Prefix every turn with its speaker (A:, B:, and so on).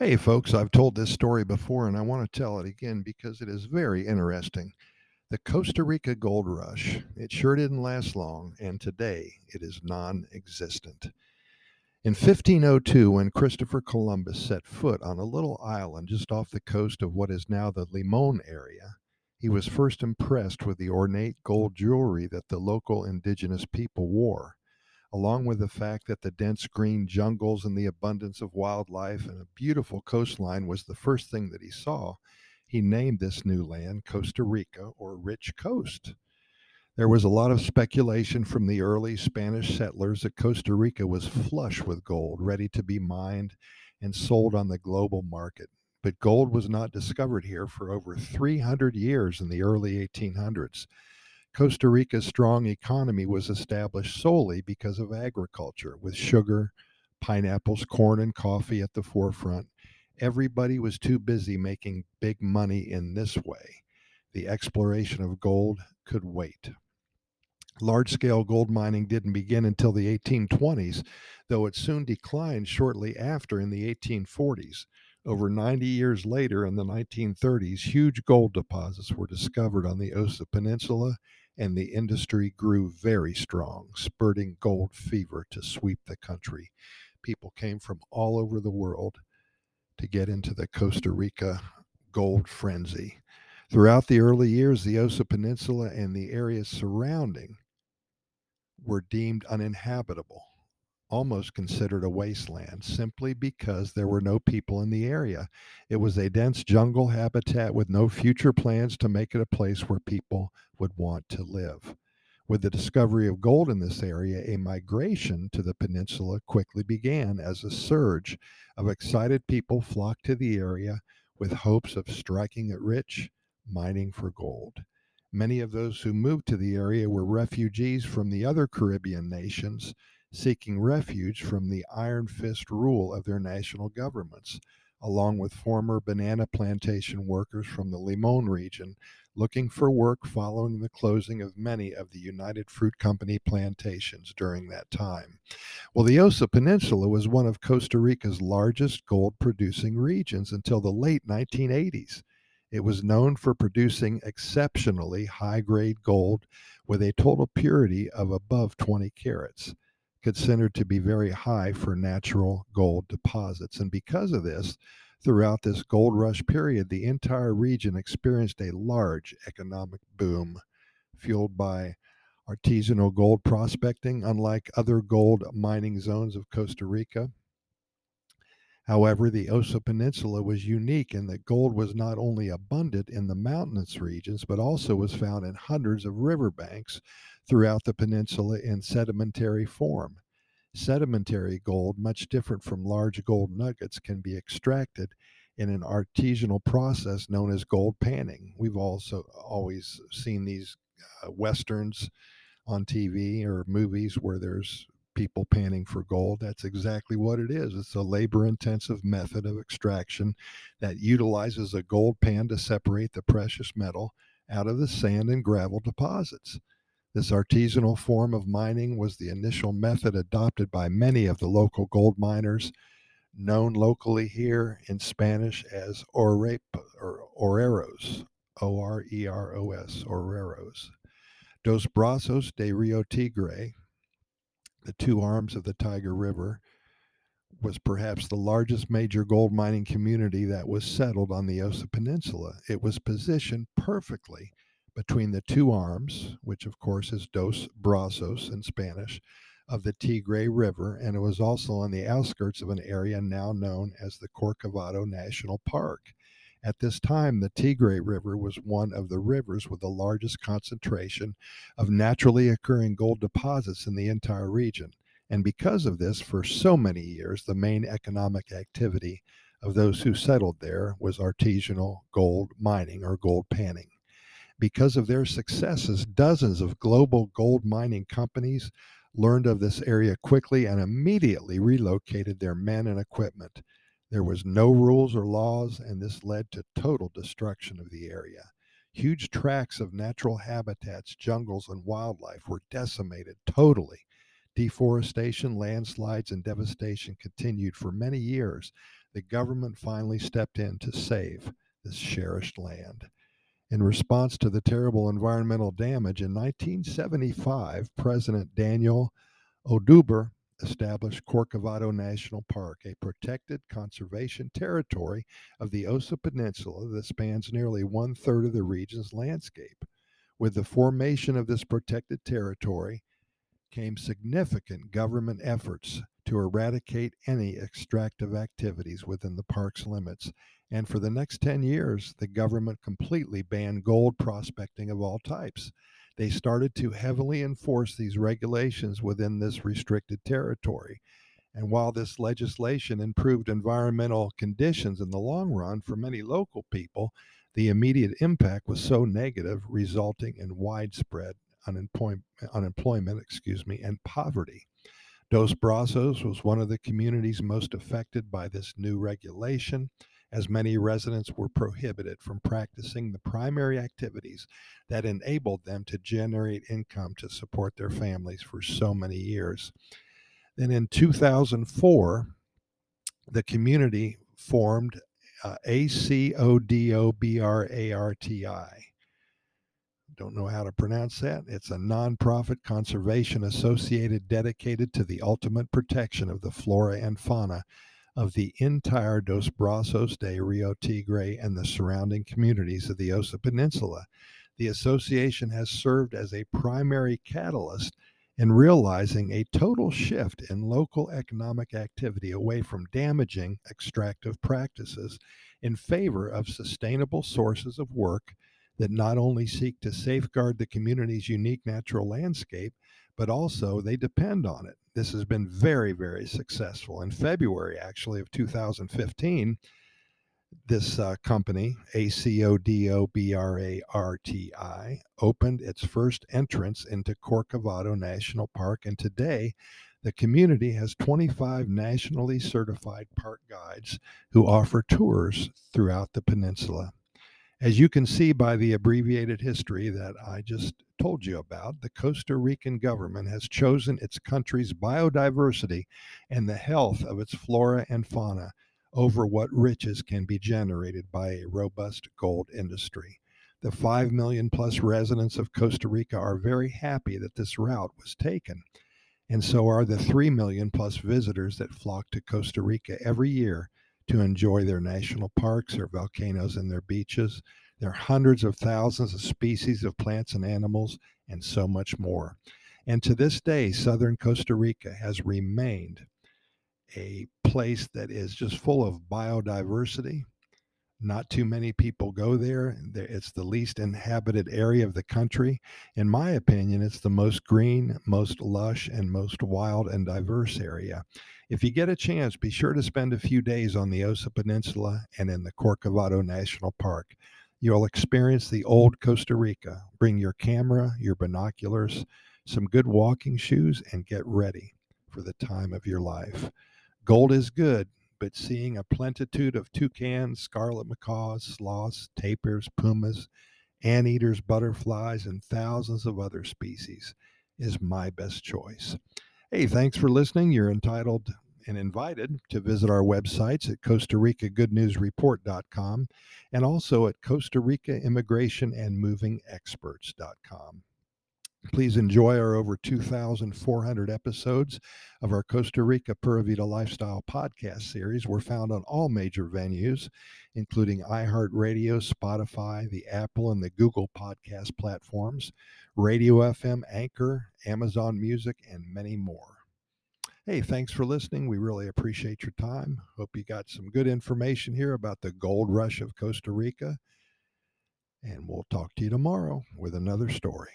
A: Hey, folks, I've told this story before and I want to tell it again because it is very interesting. The Costa Rica gold rush, it sure didn't last long, and today it is non existent. In 1502, when Christopher Columbus set foot on a little island just off the coast of what is now the Limon area, he was first impressed with the ornate gold jewelry that the local indigenous people wore along with the fact that the dense green jungles and the abundance of wildlife and a beautiful coastline was the first thing that he saw, he named this new land Costa Rica or Rich Coast. There was a lot of speculation from the early Spanish settlers that Costa Rica was flush with gold, ready to be mined and sold on the global market. But gold was not discovered here for over 300 years in the early 1800s. Costa Rica's strong economy was established solely because of agriculture, with sugar, pineapples, corn, and coffee at the forefront. Everybody was too busy making big money in this way. The exploration of gold could wait. Large scale gold mining didn't begin until the 1820s, though it soon declined shortly after in the 1840s. Over 90 years later, in the 1930s, huge gold deposits were discovered on the Osa Peninsula and the industry grew very strong, spurting gold fever to sweep the country. People came from all over the world to get into the Costa Rica gold frenzy. Throughout the early years, the Osa Peninsula and the areas surrounding were deemed uninhabitable almost considered a wasteland simply because there were no people in the area. It was a dense jungle habitat with no future plans to make it a place where people would want to live. With the discovery of gold in this area, a migration to the peninsula quickly began as a surge of excited people flocked to the area with hopes of striking it rich, mining for gold. Many of those who moved to the area were refugees from the other Caribbean nations seeking refuge from the iron fist rule of their national governments, along with former banana plantation workers from the Limon region looking for work following the closing of many of the United Fruit Company plantations during that time. Well, the Osa Peninsula was one of Costa Rica's largest gold producing regions until the late 1980s. It was known for producing exceptionally high grade gold with a total purity of above 20 carats considered to be very high for natural gold deposits. And because of this, throughout this gold rush period, the entire region experienced a large economic boom fueled by artisanal gold prospecting, unlike other gold mining zones of Costa Rica. However, the Osa Peninsula was unique in that gold was not only abundant in the mountainous regions, but also was found in hundreds of riverbanks throughout the peninsula in sedimentary form. Sedimentary gold, much different from large gold nuggets, can be extracted in an artisanal process known as gold panning. We've also always seen these uh, westerns on TV or movies where there's people panning for gold. That's exactly what it is. It's a labor intensive method of extraction that utilizes a gold pan to separate the precious metal out of the sand and gravel deposits. This artisanal form of mining was the initial method adopted by many of the local gold miners, known locally here in Spanish as or oreros, O R E R O S, oreros. Dos Brazos de Rio Tigre, the two arms of the Tiger River, was perhaps the largest major gold mining community that was settled on the Osa Peninsula. It was positioned perfectly between the two arms, which of course is Dos Brazos in Spanish, of the Tigre River, and it was also on the outskirts of an area now known as the Corcovado National Park. At this time, the Tigre River was one of the rivers with the largest concentration of naturally occurring gold deposits in the entire region. And because of this, for so many years, the main economic activity of those who settled there was artisanal gold mining or gold panning. Because of their successes, dozens of global gold mining companies learned of this area quickly and immediately relocated their men and equipment. There was no rules or laws, and this led to total destruction of the area. Huge tracts of natural habitats, jungles, and wildlife were decimated totally, deforestation, landslides, and devastation continued for many years, the government finally stepped in to save this cherished land. In response to the terrible environmental damage in 1975, President Daniel Oduber established Corcovado National Park, a protected conservation territory of the Osa Peninsula that spans nearly one third of the region's landscape. With the formation of this protected territory came significant government efforts to eradicate any extractive activities within the park's limits. And for the next 10 years, the government completely banned gold prospecting of all types they started to heavily enforce these regulations within this restricted territory. And while this legislation improved environmental conditions in the long run for many local people, the immediate impact was so negative, resulting in widespread unemployment, unemployment excuse me, and poverty. Dos Brazos was one of the communities most affected by this new regulation as many residents were prohibited from practicing the primary activities that enabled them to generate income to support their families for so many years. Then in 2004, the community formed uh, ACODOBRARTI. Don't know how to pronounce that. It's a nonprofit conservation associated dedicated to the ultimate protection of the flora and fauna of the entire Dos Brazos de Rio Tigre and the surrounding communities of the Osa Peninsula. The association has served as a primary catalyst in realizing a total shift in local economic activity away from damaging extractive practices in favor of sustainable sources of work that not only seek to safeguard the community's unique natural landscape, but also they depend on it. This has been very, very successful. In February, actually, of 2015, this uh, company, ACODOBRARTI, opened its first entrance into Corcovado National Park, and today the community has 25 nationally certified park guides who offer tours throughout the peninsula. As you can see by the abbreviated history that I just told you about, the Costa Rican government has chosen its country's biodiversity and the health of its flora and fauna over what riches can be generated by a robust gold industry. The 5 million plus residents of Costa Rica are very happy that this route was taken. And so are the 3 million plus visitors that flock to Costa Rica every year to enjoy their national parks, their volcanoes, and their beaches. There are hundreds of thousands of species of plants and animals, and so much more. And to this day, southern Costa Rica has remained a place that is just full of biodiversity. Not too many people go there. It's the least inhabited area of the country. In my opinion, it's the most green, most lush, and most wild and diverse area. If you get a chance, be sure to spend a few days on the Osa Peninsula and in the Corcovado National Park. You'll experience the old Costa Rica. Bring your camera, your binoculars, some good walking shoes, and get ready for the time of your life. Gold is good, but seeing a plentitude of toucans, scarlet macaws, sloths, tapirs, pumas, anteaters, butterflies, and thousands of other species is my best choice. Hey, thanks for listening. You're entitled and invited to visit our websites at Costa Rica Good News and also at Costa Rica Immigration and Moving Experts.com. Please enjoy our over 2,400 episodes of our Costa Rica Pura Vida Lifestyle podcast series. We're found on all major venues, including iHeartRadio, Spotify, the Apple and the Google podcast platforms, Radio FM, Anchor, Amazon Music, and many more. Hey, thanks for listening. We really appreciate your time. Hope you got some good information here about the gold rush of Costa Rica. And we'll talk to you tomorrow with another story.